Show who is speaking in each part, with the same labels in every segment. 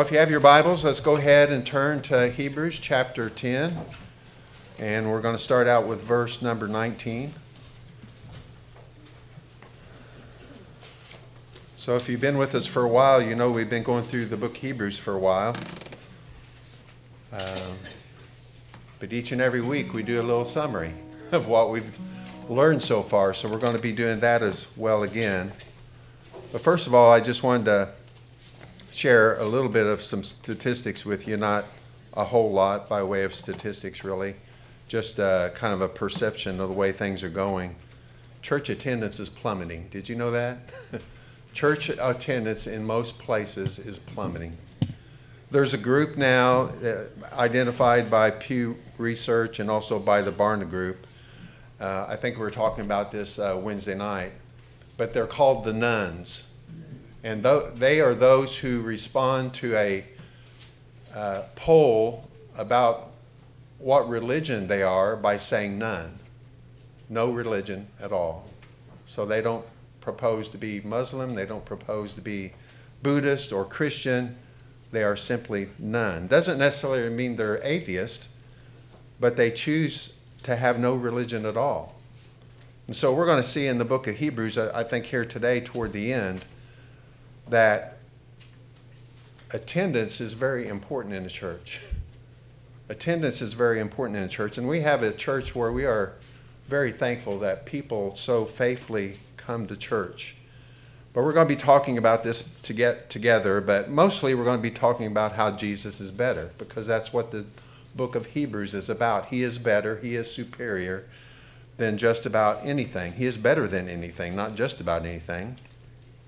Speaker 1: Well, if you have your Bibles, let's go ahead and turn to Hebrews chapter 10. And we're going to start out with verse number 19. So, if you've been with us for a while, you know we've been going through the book Hebrews for a while. Um, but each and every week we do a little summary of what we've learned so far. So, we're going to be doing that as well again. But first of all, I just wanted to share a little bit of some statistics with you, not a whole lot by way of statistics, really, just uh, kind of a perception of the way things are going. Church attendance is plummeting. Did you know that? Church attendance in most places is plummeting. There's a group now uh, identified by Pew Research and also by the Barna Group. Uh, I think we were talking about this uh, Wednesday night, but they're called the nones and th- they are those who respond to a uh, poll about what religion they are by saying none. No religion at all. So they don't propose to be Muslim, they don't propose to be Buddhist or Christian. They are simply none. Doesn't necessarily mean they're atheist, but they choose to have no religion at all. And so we're going to see in the book of Hebrews, I think here today toward the end, that attendance is very important in a church. Attendance is very important in a church, and we have a church where we are very thankful that people so faithfully come to church. But we're going to be talking about this to get together, but mostly we're going to be talking about how Jesus is better, because that's what the book of Hebrews is about. He is better, He is superior than just about anything. He is better than anything, not just about anything.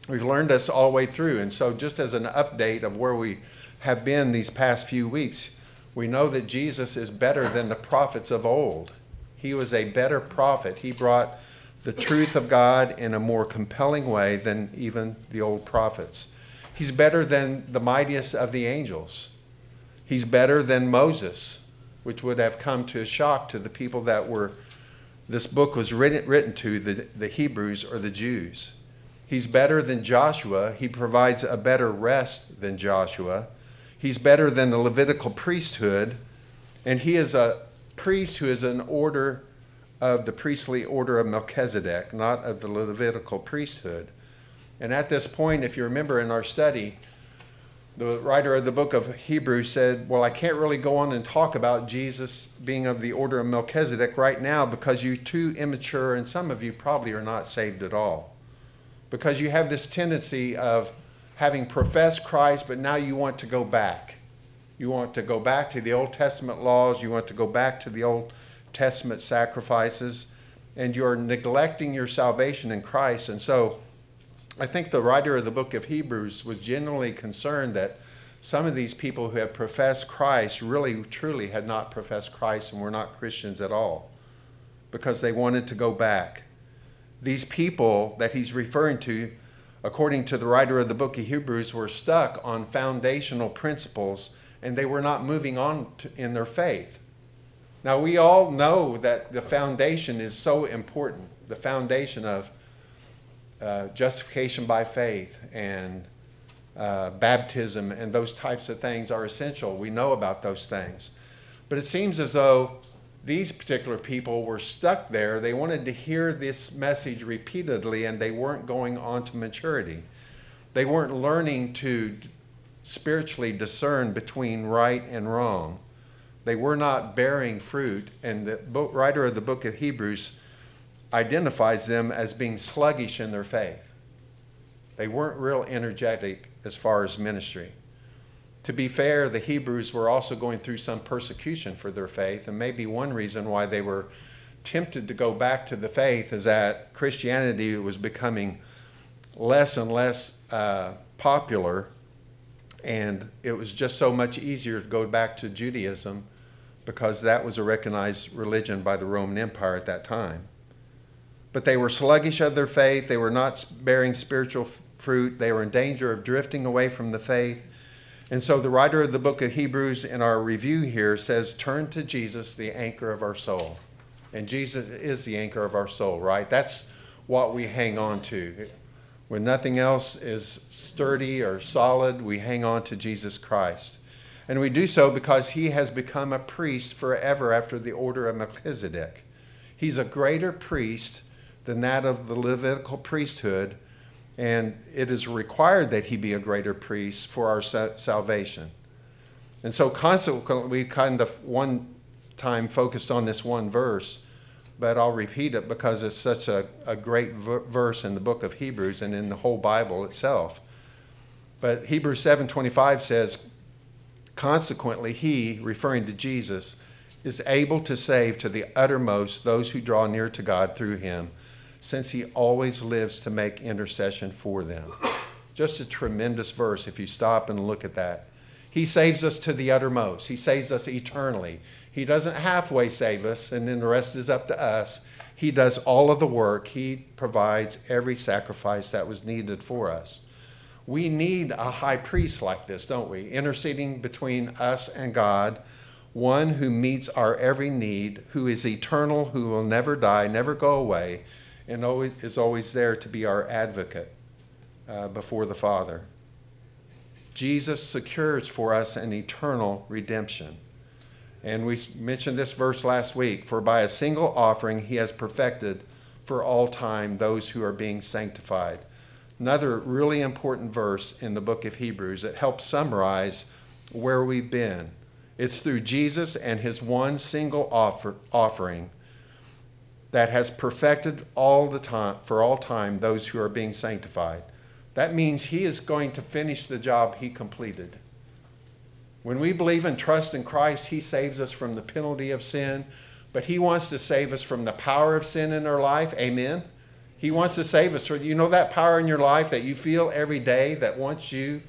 Speaker 1: We've learned this all the way through. And so, just as an update of where we have been these past few weeks, we know that Jesus is better than the prophets of old. He was a better prophet. He brought the truth of God in a more compelling way than even the old prophets. He's better than the mightiest of the angels. He's better than Moses, which would have come to a shock to the people that were this book was written, written to, the, the Hebrews or the Jews. He's better than Joshua. He provides a better rest than Joshua. He's better than the Levitical priesthood. And he is a priest who is an order of the priestly order of Melchizedek, not of the Levitical priesthood. And at this point, if you remember in our study, the writer of the book of Hebrews said, Well, I can't really go on and talk about Jesus being of the order of Melchizedek right now because you're too immature, and some of you probably are not saved at all because you have this tendency of having professed Christ, but now you want to go back. You want to go back to the Old Testament laws, you want to go back to the Old Testament sacrifices, and you're neglecting your salvation in Christ. And so I think the writer of the book of Hebrews was genuinely concerned that some of these people who have professed Christ really, truly had not professed Christ and were not Christians at all because they wanted to go back these people that he's referring to, according to the writer of the book of Hebrews, were stuck on foundational principles and they were not moving on to, in their faith. Now, we all know that the foundation is so important the foundation of uh, justification by faith and uh, baptism and those types of things are essential. We know about those things. But it seems as though these particular people were stuck there. They wanted to hear this message repeatedly and they weren't going on to maturity. They weren't learning to spiritually discern between right and wrong. They were not bearing fruit, and the writer of the book of Hebrews identifies them as being sluggish in their faith. They weren't real energetic as far as ministry. To be fair, the Hebrews were also going through some persecution for their faith, and maybe one reason why they were tempted to go back to the faith is that Christianity was becoming less and less uh, popular, and it was just so much easier to go back to Judaism because that was a recognized religion by the Roman Empire at that time. But they were sluggish of their faith, they were not bearing spiritual fruit, they were in danger of drifting away from the faith and so the writer of the book of Hebrews in our review here says, Turn to Jesus, the anchor of our soul. And Jesus is the anchor of our soul, right? That's what we hang on to. When nothing else is sturdy or solid, we hang on to Jesus Christ. And we do so because he has become a priest forever after the order of Melchizedek. He's a greater priest than that of the Levitical priesthood, and it is required that he be a greater priest for our salvation. And so, consequently, we kind of one time focused on this one verse, but I'll repeat it because it's such a, a great verse in the book of Hebrews and in the whole Bible itself. But Hebrews 7:25 says, "Consequently, he, referring to Jesus, is able to save to the uttermost those who draw near to God through him, since he always lives to make intercession for them. Just a tremendous verse if you stop and look at that. He saves us to the uttermost, he saves us eternally. He doesn't halfway save us and then the rest is up to us. He does all of the work, he provides every sacrifice that was needed for us. We need a high priest like this, don't we? Interceding between us and God one who meets our every need, who is eternal, who will never die, never go away, and always, is always there to be our advocate uh, before the Father. Jesus secures for us an eternal redemption. And we mentioned this verse last week for by a single offering he has perfected for all time those who are being sanctified. Another really important verse in the book of Hebrews that helps summarize where we've been it's through Jesus and his one single offer, offering that has perfected all the time for all time those who are being sanctified. That means he is going to finish the job he completed. When we believe and trust in Christ, he saves us from the penalty of sin, but he wants to save us from the power of sin in our life. Amen. He wants to save us from you know that power in your life that you feel every day that wants you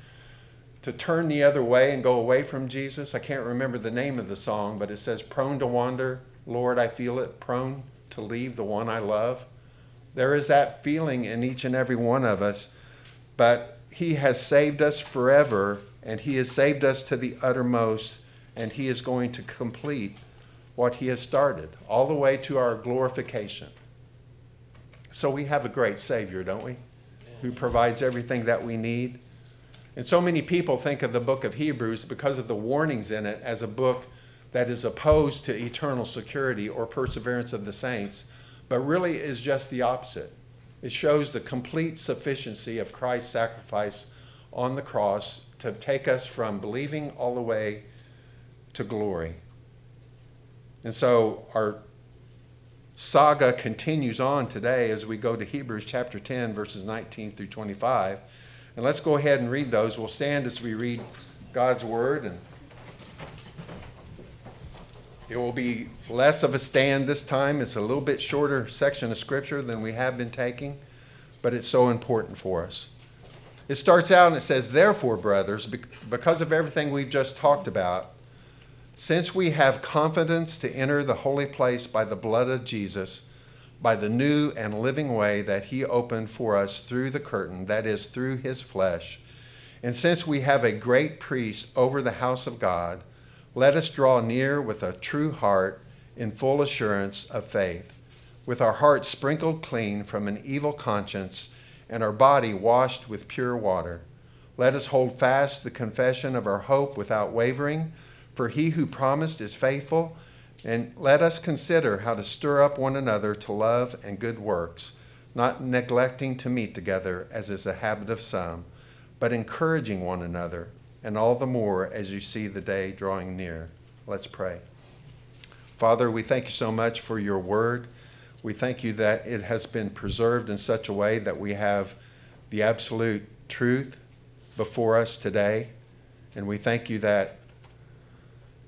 Speaker 1: to turn the other way and go away from Jesus. I can't remember the name of the song, but it says, Prone to wander, Lord, I feel it, prone to leave the one I love. There is that feeling in each and every one of us, but He has saved us forever, and He has saved us to the uttermost, and He is going to complete what He has started, all the way to our glorification. So we have a great Savior, don't we? Who provides everything that we need. And so many people think of the book of Hebrews because of the warnings in it as a book that is opposed to eternal security or perseverance of the saints, but really is just the opposite. It shows the complete sufficiency of Christ's sacrifice on the cross to take us from believing all the way to glory. And so our saga continues on today as we go to Hebrews chapter 10, verses 19 through 25. And let's go ahead and read those. We'll stand as we read God's word and it will be less of a stand this time. It's a little bit shorter section of scripture than we have been taking, but it's so important for us. It starts out and it says, Therefore, brothers, because of everything we've just talked about, since we have confidence to enter the holy place by the blood of Jesus, by the new and living way that he opened for us through the curtain, that is, through his flesh. And since we have a great priest over the house of God, let us draw near with a true heart in full assurance of faith, with our hearts sprinkled clean from an evil conscience and our body washed with pure water. Let us hold fast the confession of our hope without wavering, for he who promised is faithful. And let us consider how to stir up one another to love and good works, not neglecting to meet together, as is the habit of some, but encouraging one another, and all the more as you see the day drawing near. Let's pray. Father, we thank you so much for your word. We thank you that it has been preserved in such a way that we have the absolute truth before us today. And we thank you that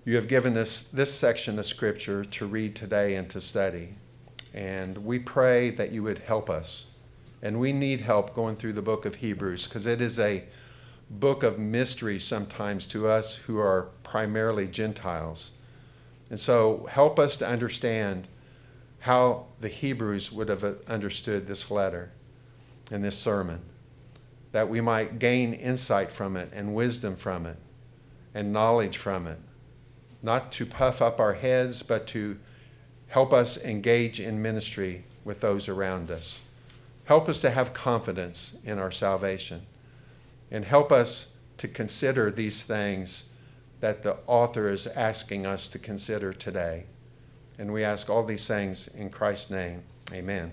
Speaker 1: you have given us this section of Scripture to read today and to study. And we pray that you would help us. And we need help going through the book of Hebrews because it is a book of mystery sometimes to us who are primarily Gentiles. And so help us to understand how the Hebrews would have understood this letter and this sermon, that we might gain insight from it and wisdom from it and knowledge from it not to puff up our heads, but to help us engage in ministry with those around us. Help us to have confidence in our salvation. And help us to consider these things that the author is asking us to consider today. And we ask all these things in Christ's name. Amen.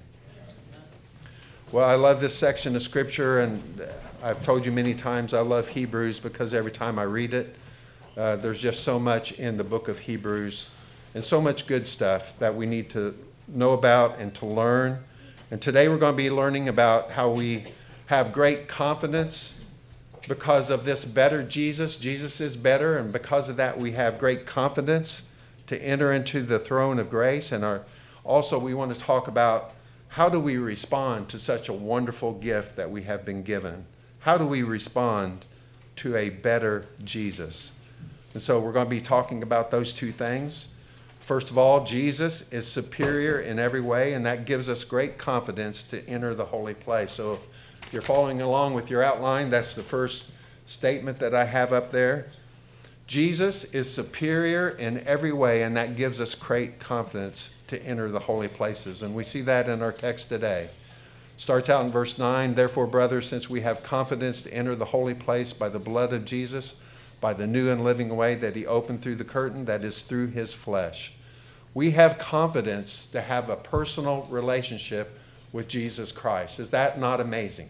Speaker 1: Well, I love this section of Scripture, and I've told you many times I love Hebrews because every time I read it, uh, there's just so much in the book of Hebrews and so much good stuff that we need to know about and to learn. And today we're going to be learning about how we have great confidence because of this better Jesus. Jesus is better, and because of that, we have great confidence to enter into the throne of grace. And our, also, we want to talk about how do we respond to such a wonderful gift that we have been given? How do we respond to a better Jesus? And so, we're going to be talking about those two things. First of all, Jesus is superior in every way, and that gives us great confidence to enter the holy place. So, if you're following along with your outline, that's the first statement that I have up there. Jesus is superior in every way, and that gives us great confidence to enter the holy places. And we see that in our text today. Starts out in verse 9 Therefore, brothers, since we have confidence to enter the holy place by the blood of Jesus, by the new and living way that he opened through the curtain, that is through his flesh. We have confidence to have a personal relationship with Jesus Christ. Is that not amazing?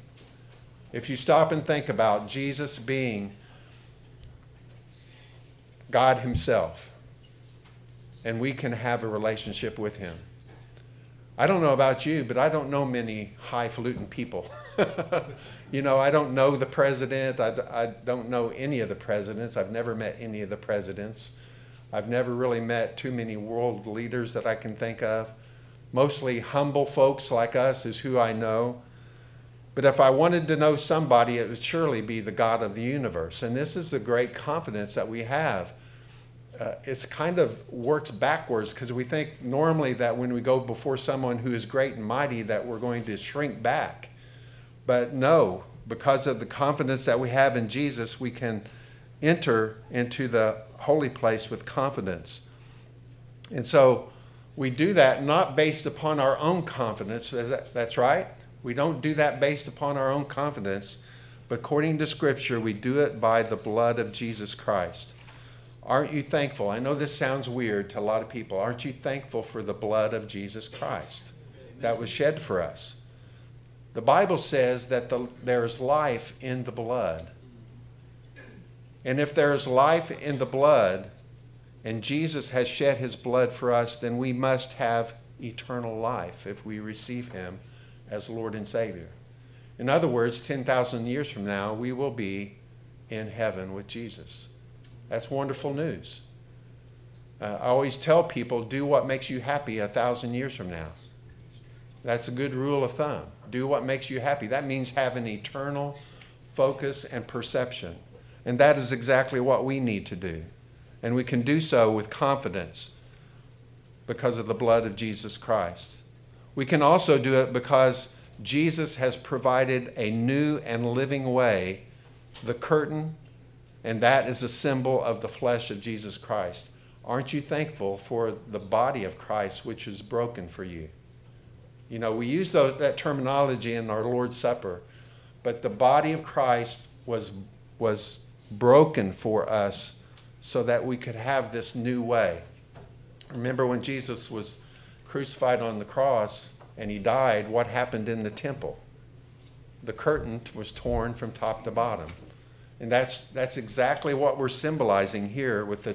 Speaker 1: If you stop and think about Jesus being God Himself, and we can have a relationship with Him. I don't know about you, but I don't know many highfalutin people. you know, I don't know the president. I, I don't know any of the presidents. I've never met any of the presidents. I've never really met too many world leaders that I can think of. Mostly humble folks like us is who I know. But if I wanted to know somebody, it would surely be the God of the universe. And this is the great confidence that we have uh, it's kind of works backwards because we think normally that when we go before someone who is great and mighty that we're going to shrink back but no because of the confidence that we have in jesus we can enter into the holy place with confidence and so we do that not based upon our own confidence that's right we don't do that based upon our own confidence but according to scripture we do it by the blood of jesus christ Aren't you thankful? I know this sounds weird to a lot of people. Aren't you thankful for the blood of Jesus Christ that was shed for us? The Bible says that the, there's life in the blood. And if there's life in the blood, and Jesus has shed his blood for us, then we must have eternal life if we receive him as Lord and Savior. In other words, 10,000 years from now, we will be in heaven with Jesus. That's wonderful news. Uh, I always tell people do what makes you happy a thousand years from now. That's a good rule of thumb. Do what makes you happy. That means have an eternal focus and perception. And that is exactly what we need to do. And we can do so with confidence because of the blood of Jesus Christ. We can also do it because Jesus has provided a new and living way, the curtain and that is a symbol of the flesh of Jesus Christ. Aren't you thankful for the body of Christ, which is broken for you? You know, we use those, that terminology in our Lord's Supper, but the body of Christ was, was broken for us so that we could have this new way. Remember when Jesus was crucified on the cross and he died, what happened in the temple? The curtain was torn from top to bottom. And that's, that's exactly what we're symbolizing here with the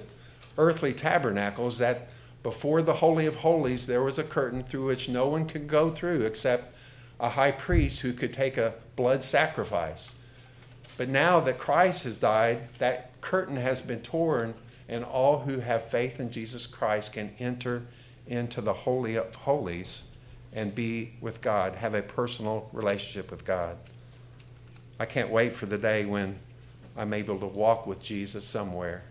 Speaker 1: earthly tabernacles that before the Holy of Holies, there was a curtain through which no one could go through except a high priest who could take a blood sacrifice. But now that Christ has died, that curtain has been torn, and all who have faith in Jesus Christ can enter into the Holy of Holies and be with God, have a personal relationship with God. I can't wait for the day when I'm able to walk with Jesus somewhere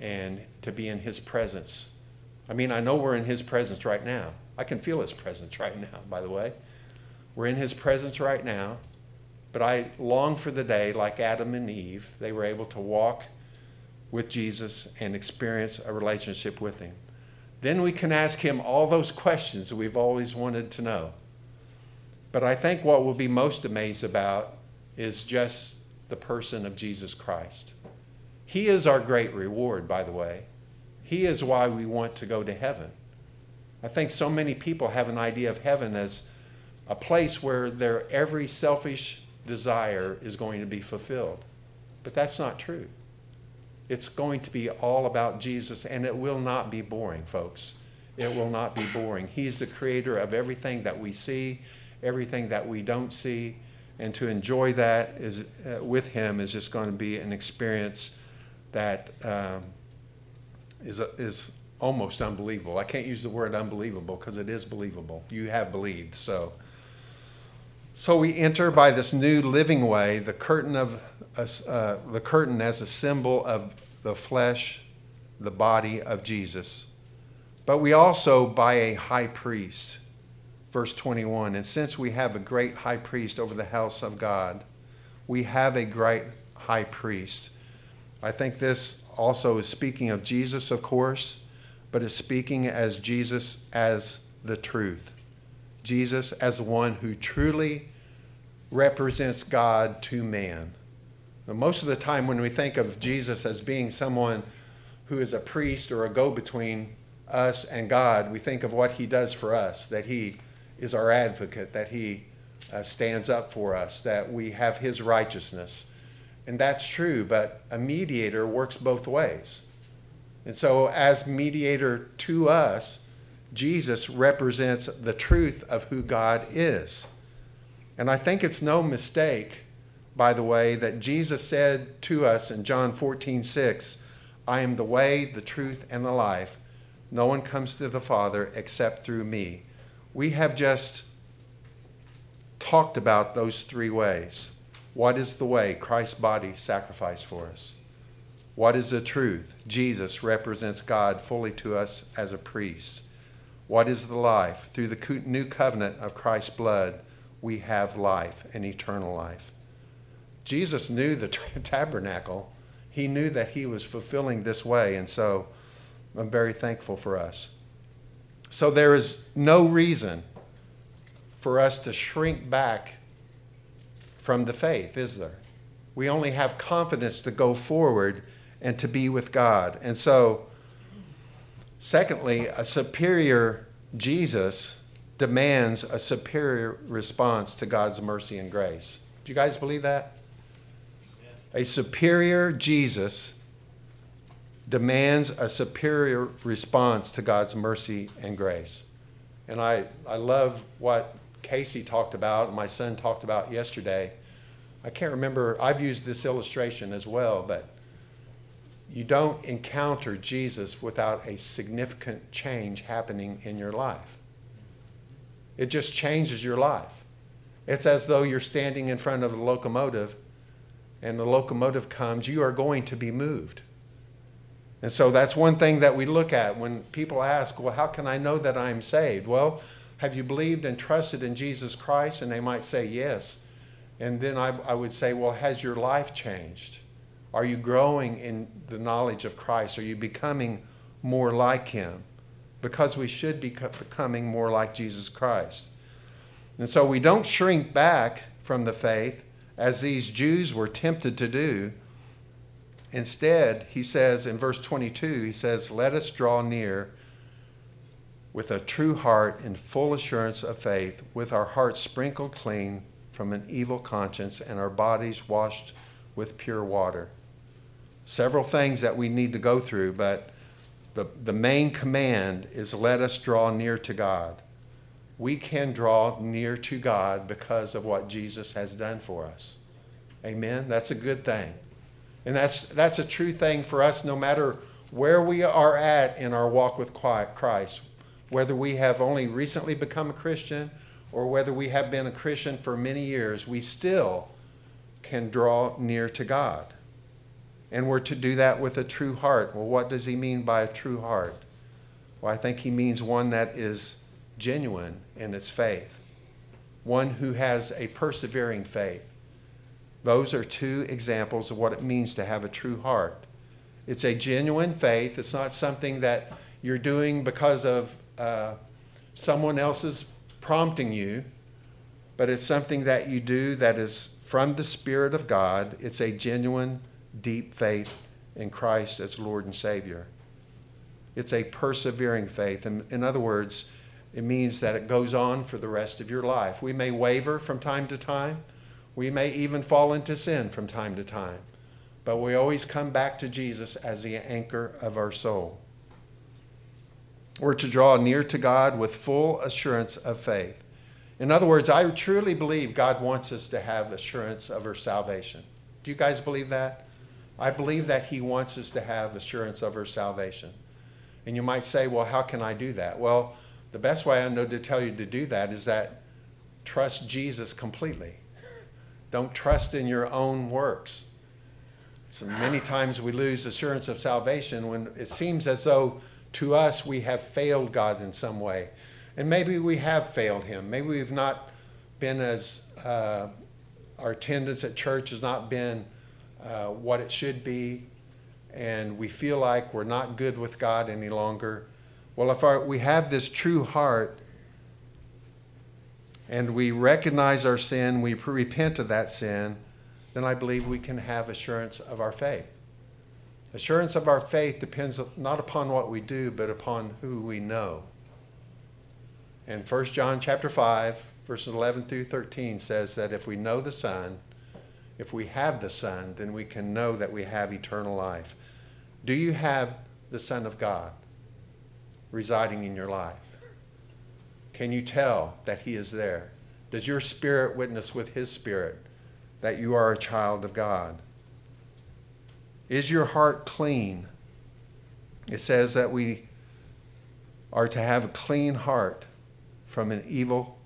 Speaker 1: and to be in his presence. I mean, I know we're in his presence right now. I can feel his presence right now, by the way. We're in his presence right now, but I long for the day, like Adam and Eve, they were able to walk with Jesus and experience a relationship with him. Then we can ask him all those questions we've always wanted to know. But I think what we'll be most amazed about is just the person of Jesus Christ. He is our great reward, by the way. He is why we want to go to heaven. I think so many people have an idea of heaven as a place where their every selfish desire is going to be fulfilled. But that's not true. It's going to be all about Jesus, and it will not be boring, folks. It will not be boring. He's the creator of everything that we see, everything that we don't see, and to enjoy that is uh, with Him is just going to be an experience that um, is is almost unbelievable. I can't use the word unbelievable because it is believable. You have believed, so. So we enter by this new living way, the curtain of uh, the curtain as a symbol of the flesh, the body of Jesus. But we also by a high priest. Verse 21 And since we have a great high priest over the house of God, we have a great high priest. I think this also is speaking of Jesus, of course, but is speaking as Jesus as the truth. Jesus as one who truly represents God to man. Now, most of the time, when we think of Jesus as being someone who is a priest or a go between us and God, we think of what he does for us, that he is our advocate, that he uh, stands up for us, that we have his righteousness. And that's true, but a mediator works both ways. And so, as mediator to us, Jesus represents the truth of who God is. And I think it's no mistake, by the way, that Jesus said to us in John 14, 6, I am the way, the truth, and the life. No one comes to the Father except through me. We have just talked about those three ways. What is the way? Christ's body sacrificed for us. What is the truth? Jesus represents God fully to us as a priest. What is the life? Through the new covenant of Christ's blood, we have life and eternal life. Jesus knew the tabernacle. He knew that he was fulfilling this way, and so I'm very thankful for us. So there is no reason for us to shrink back from the faith, is there? We only have confidence to go forward and to be with God. And so, secondly, a superior Jesus demands a superior response to God's mercy and grace. Do you guys believe that? A superior Jesus demands a superior response to God's mercy and grace. And I, I love what Casey talked about, and my son talked about yesterday. I can't remember, I've used this illustration as well, but you don't encounter Jesus without a significant change happening in your life. It just changes your life. It's as though you're standing in front of a locomotive and the locomotive comes, you are going to be moved. And so that's one thing that we look at when people ask, Well, how can I know that I'm saved? Well, have you believed and trusted in Jesus Christ? And they might say, Yes. And then I, I would say, Well, has your life changed? Are you growing in the knowledge of Christ? Are you becoming more like Him? because we should be becoming more like Jesus Christ. And so we don't shrink back from the faith as these Jews were tempted to do. Instead, he says in verse 22, he says, Let us draw near with a true heart in full assurance of faith, with our hearts sprinkled clean from an evil conscience and our bodies washed with pure water. Several things that we need to go through, but the, the main command is let us draw near to God. We can draw near to God because of what Jesus has done for us. Amen. That's a good thing. And that's that's a true thing for us no matter where we are at in our walk with Christ, whether we have only recently become a Christian or whether we have been a Christian for many years, we still can draw near to God. And we're to do that with a true heart. Well, what does he mean by a true heart? Well, I think he means one that is genuine in its faith, one who has a persevering faith. Those are two examples of what it means to have a true heart. It's a genuine faith, it's not something that you're doing because of uh, someone else's prompting you, but it's something that you do that is from the Spirit of God. It's a genuine, deep faith in Christ as Lord and Savior. It's a persevering faith. In, in other words, it means that it goes on for the rest of your life. We may waver from time to time. We may even fall into sin from time to time. But we always come back to Jesus as the anchor of our soul. We're to draw near to God with full assurance of faith. In other words, I truly believe God wants us to have assurance of our salvation. Do you guys believe that? I believe that He wants us to have assurance of our salvation. And you might say, well, how can I do that? Well, the best way I know to tell you to do that is that trust Jesus completely. Don't trust in your own works. So many times we lose assurance of salvation when it seems as though to us we have failed God in some way. And maybe we have failed Him. Maybe we've not been as, uh, our attendance at church has not been uh, what it should be. And we feel like we're not good with God any longer. Well, if our, we have this true heart and we recognize our sin, we repent of that sin, then I believe we can have assurance of our faith. Assurance of our faith depends not upon what we do, but upon who we know. And 1 John chapter 5, verses 11 through 13 says that if we know the Son, if we have the Son, then we can know that we have eternal life. Do you have the Son of God residing in your life? Can you tell that He is there? Does your spirit witness with His spirit that you are a child of God? Is your heart clean? It says that we are to have a clean heart from an evil,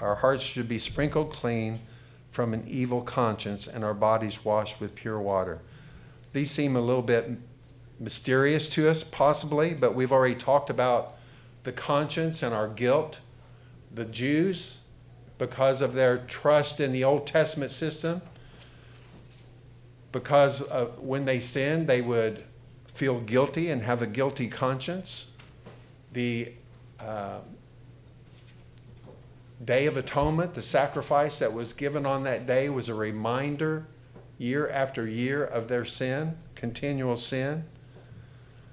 Speaker 1: our hearts should be sprinkled clean from an evil conscience and our bodies washed with pure water. These seem a little bit mysterious to us, possibly, but we've already talked about the conscience and our guilt. The Jews, because of their trust in the Old Testament system, because of, when they sinned, they would feel guilty and have a guilty conscience. The uh, Day of Atonement, the sacrifice that was given on that day, was a reminder year after year of their sin, continual sin.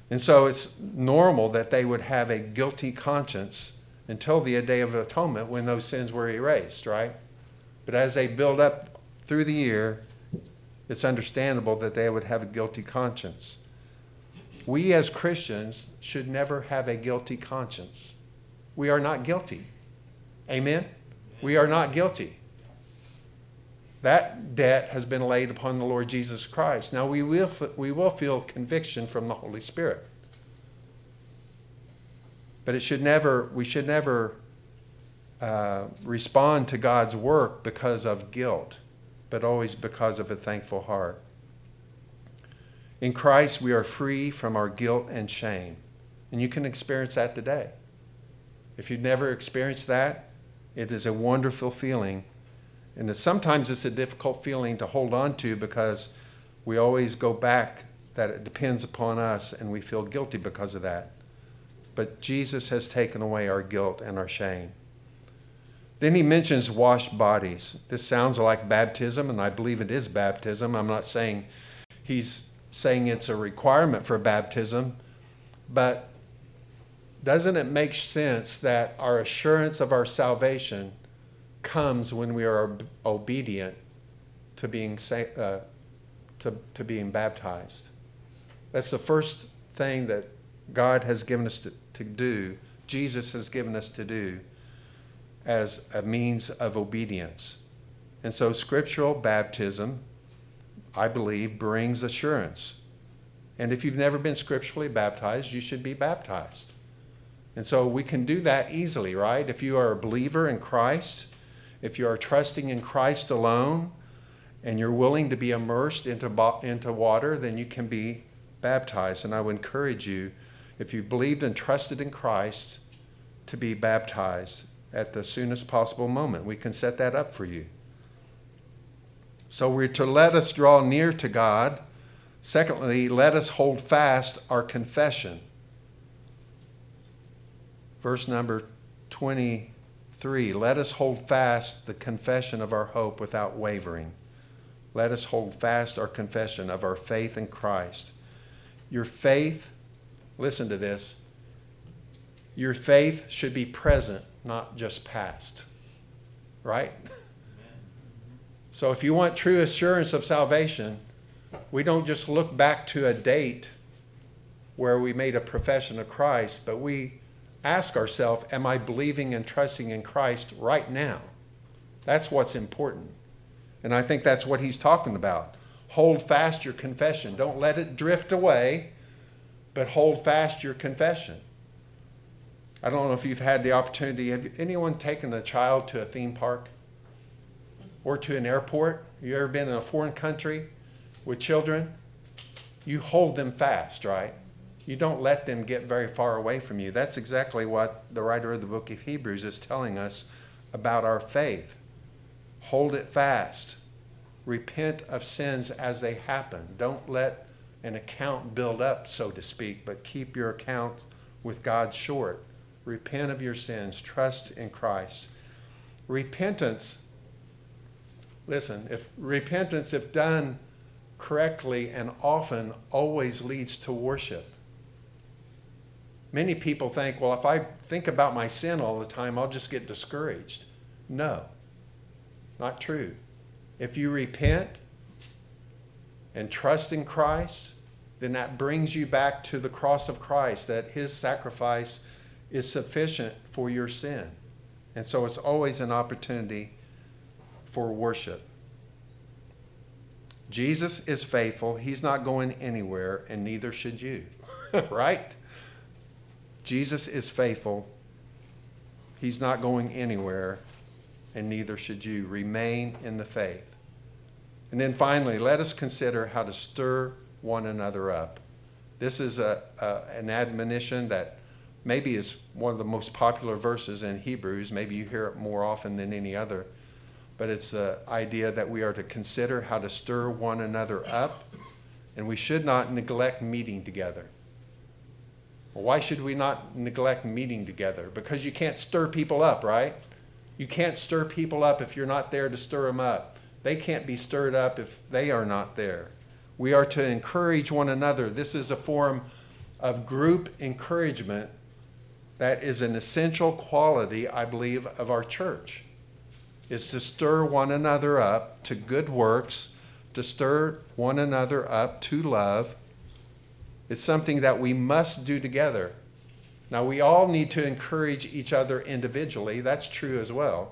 Speaker 1: And so it's normal that they would have a guilty conscience until the Day of Atonement when those sins were erased, right? But as they build up through the year, it's understandable that they would have a guilty conscience. We as Christians should never have a guilty conscience. We are not guilty. Amen? We are not guilty. That debt has been laid upon the Lord Jesus Christ. Now we will, we will feel conviction from the Holy Spirit. But it should never, we should never uh, respond to God's work because of guilt, but always because of a thankful heart. In Christ, we are free from our guilt and shame. And you can experience that today. If you've never experienced that, it is a wonderful feeling. And sometimes it's a difficult feeling to hold on to because we always go back that it depends upon us and we feel guilty because of that. But Jesus has taken away our guilt and our shame. Then he mentions washed bodies. This sounds like baptism, and I believe it is baptism. I'm not saying he's saying it's a requirement for baptism, but doesn't it make sense that our assurance of our salvation comes when we are obedient to being, uh, to, to being baptized? That's the first thing that God has given us to, to do, Jesus has given us to do as a means of obedience. And so, scriptural baptism, I believe, brings assurance. And if you've never been scripturally baptized, you should be baptized. And so we can do that easily, right? If you are a believer in Christ, if you are trusting in Christ alone, and you're willing to be immersed into, into water, then you can be baptized. And I would encourage you, if you believed and trusted in Christ, to be baptized at the soonest possible moment. We can set that up for you. So we're to let us draw near to God. Secondly, let us hold fast our confession verse number 23 let us hold fast the confession of our hope without wavering. Let us hold fast our confession of our faith in Christ. Your faith, listen to this, your faith should be present, not just past. Right? So if you want true assurance of salvation, we don't just look back to a date where we made a profession of Christ, but we ask ourselves, Am I believing and trusting in Christ right now? That's what's important. And I think that's what he's talking about. Hold fast your confession. Don't let it drift away, but hold fast your confession. I don't know if you've had the opportunity. Have anyone taken a child to a theme park or to an airport? You ever been in a foreign country with children? You hold them fast, right? You don't let them get very far away from you. That's exactly what the writer of the book of Hebrews is telling us about our faith. Hold it fast. Repent of sins as they happen. Don't let an account build up, so to speak, but keep your account with God short. Repent of your sins. Trust in Christ. Repentance, listen, if repentance, if done correctly and often, always leads to worship. Many people think, well, if I think about my sin all the time, I'll just get discouraged. No, not true. If you repent and trust in Christ, then that brings you back to the cross of Christ, that his sacrifice is sufficient for your sin. And so it's always an opportunity for worship. Jesus is faithful. He's not going anywhere, and neither should you. right? Jesus is faithful. He's not going anywhere, and neither should you. Remain in the faith. And then finally, let us consider how to stir one another up. This is a, a, an admonition that maybe is one of the most popular verses in Hebrews. Maybe you hear it more often than any other. But it's the idea that we are to consider how to stir one another up, and we should not neglect meeting together. Why should we not neglect meeting together? Because you can't stir people up, right? You can't stir people up if you're not there to stir them up. They can't be stirred up if they are not there. We are to encourage one another. This is a form of group encouragement that is an essential quality, I believe, of our church. Is to stir one another up to good works, to stir one another up to love, it's something that we must do together. Now, we all need to encourage each other individually. That's true as well.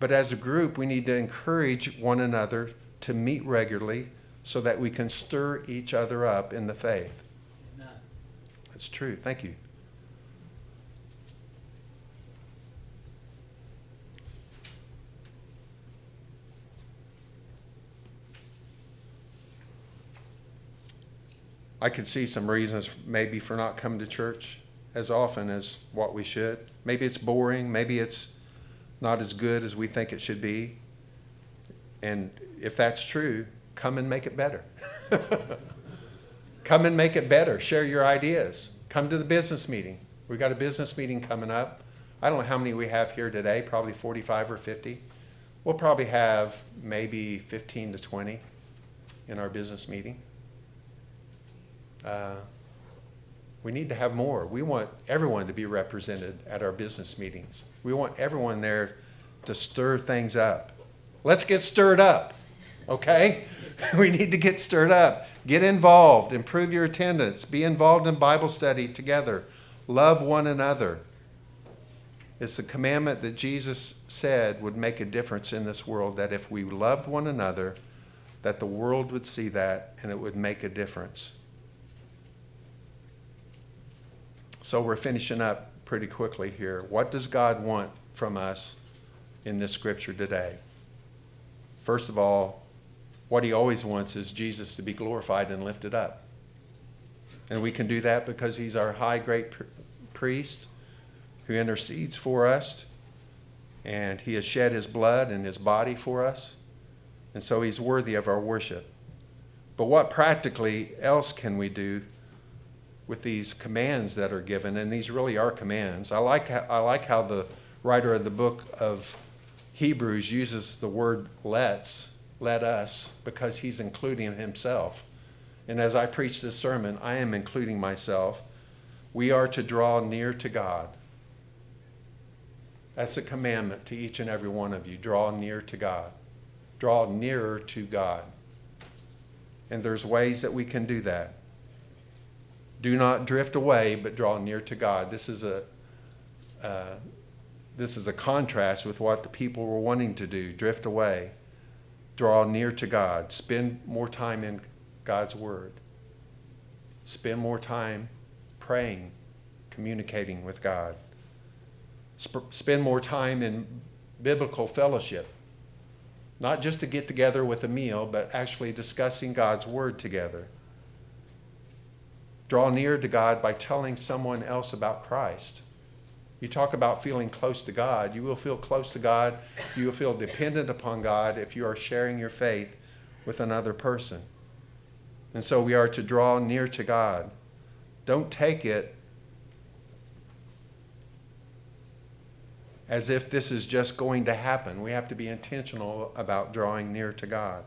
Speaker 1: But as a group, we need to encourage one another to meet regularly so that we can stir each other up in the faith. Amen. That's true. Thank you. I could see some reasons maybe for not coming to church as often as what we should. Maybe it's boring, maybe it's not as good as we think it should be. And if that's true, come and make it better. come and make it better. Share your ideas. Come to the business meeting. We've got a business meeting coming up. I don't know how many we have here today, probably 45 or 50. We'll probably have maybe 15 to 20 in our business meeting. Uh, we need to have more. We want everyone to be represented at our business meetings. We want everyone there to stir things up. Let's get stirred up, okay? we need to get stirred up. Get involved, improve your attendance, be involved in Bible study together, love one another. It's a commandment that Jesus said would make a difference in this world that if we loved one another, that the world would see that and it would make a difference. So we're finishing up pretty quickly here. What does God want from us in this scripture today? First of all, what he always wants is Jesus to be glorified and lifted up. And we can do that because he's our high great priest who intercedes for us and he has shed his blood and his body for us. And so he's worthy of our worship. But what practically else can we do with these commands that are given, and these really are commands. I like how, I like how the writer of the book of Hebrews uses the word let's, let us, because he's including himself. And as I preach this sermon, I am including myself. We are to draw near to God. That's a commandment to each and every one of you. Draw near to God. Draw nearer to God. And there's ways that we can do that. Do not drift away, but draw near to God. This is a uh, this is a contrast with what the people were wanting to do: drift away, draw near to God, spend more time in God's Word, spend more time praying, communicating with God sp- spend more time in biblical fellowship. Not just to get together with a meal, but actually discussing God's Word together. Draw near to God by telling someone else about Christ. You talk about feeling close to God. You will feel close to God. You will feel dependent upon God if you are sharing your faith with another person. And so we are to draw near to God. Don't take it as if this is just going to happen. We have to be intentional about drawing near to God.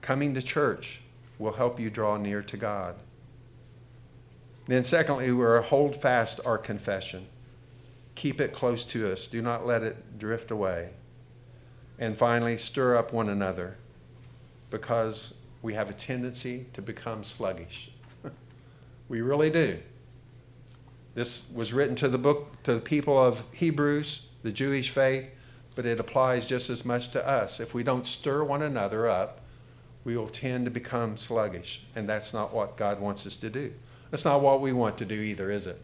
Speaker 1: Coming to church will help you draw near to God. Then, secondly, we're hold fast our confession. Keep it close to us. Do not let it drift away. And finally, stir up one another because we have a tendency to become sluggish. we really do. This was written to the book to the people of Hebrews, the Jewish faith, but it applies just as much to us. If we don't stir one another up, we will tend to become sluggish, and that's not what God wants us to do. That's not what we want to do either, is it?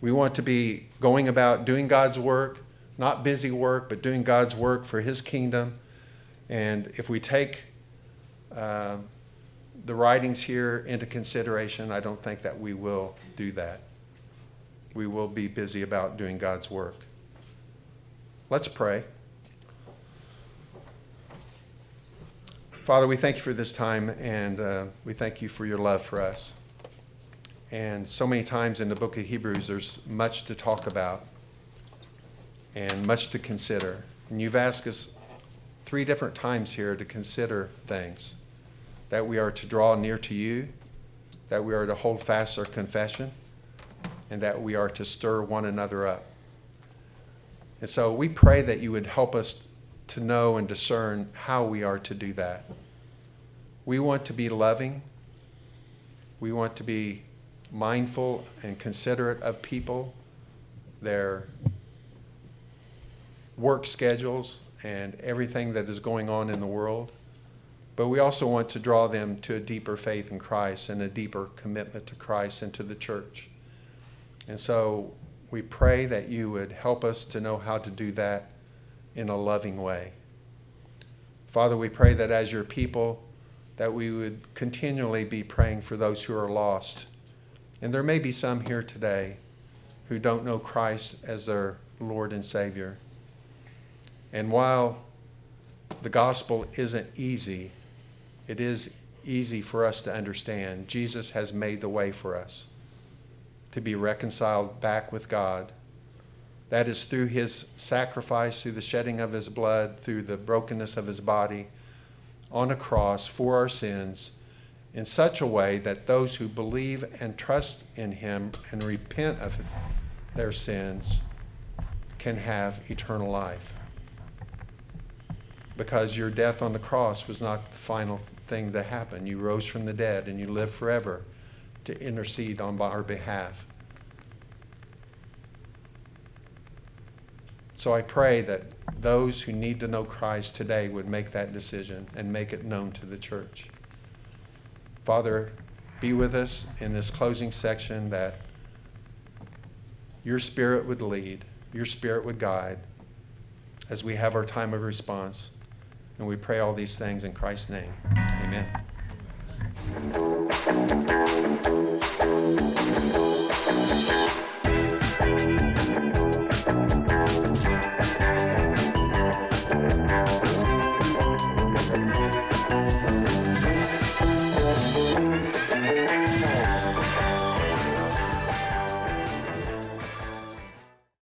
Speaker 1: We want to be going about doing God's work, not busy work, but doing God's work for His kingdom. And if we take uh, the writings here into consideration, I don't think that we will do that we will be busy about doing God's work. Let's pray. Father, we thank you for this time and uh, we thank you for your love for us. And so many times in the book of Hebrews, there's much to talk about and much to consider. And you've asked us three different times here to consider things that we are to draw near to you, that we are to hold fast our confession, and that we are to stir one another up. And so we pray that you would help us to know and discern how we are to do that. We want to be loving. We want to be mindful and considerate of people, their work schedules, and everything that is going on in the world. But we also want to draw them to a deeper faith in Christ and a deeper commitment to Christ and to the church. And so we pray that you would help us to know how to do that in a loving way. Father, we pray that as your people, that we would continually be praying for those who are lost. And there may be some here today who don't know Christ as their Lord and Savior. And while the gospel isn't easy, it is easy for us to understand. Jesus has made the way for us to be reconciled back with God. That is through his sacrifice, through the shedding of his blood, through the brokenness of his body on a cross for our sins in such a way that those who believe and trust in him and repent of their sins can have eternal life. Because your death on the cross was not the final thing that happened. You rose from the dead and you live forever to intercede on our behalf. So I pray that those who need to know Christ today would make that decision and make it known to the church. Father, be with us in this closing section that your spirit would lead, your spirit would guide as we have our time of response. And we pray all these things in Christ's name. Amen.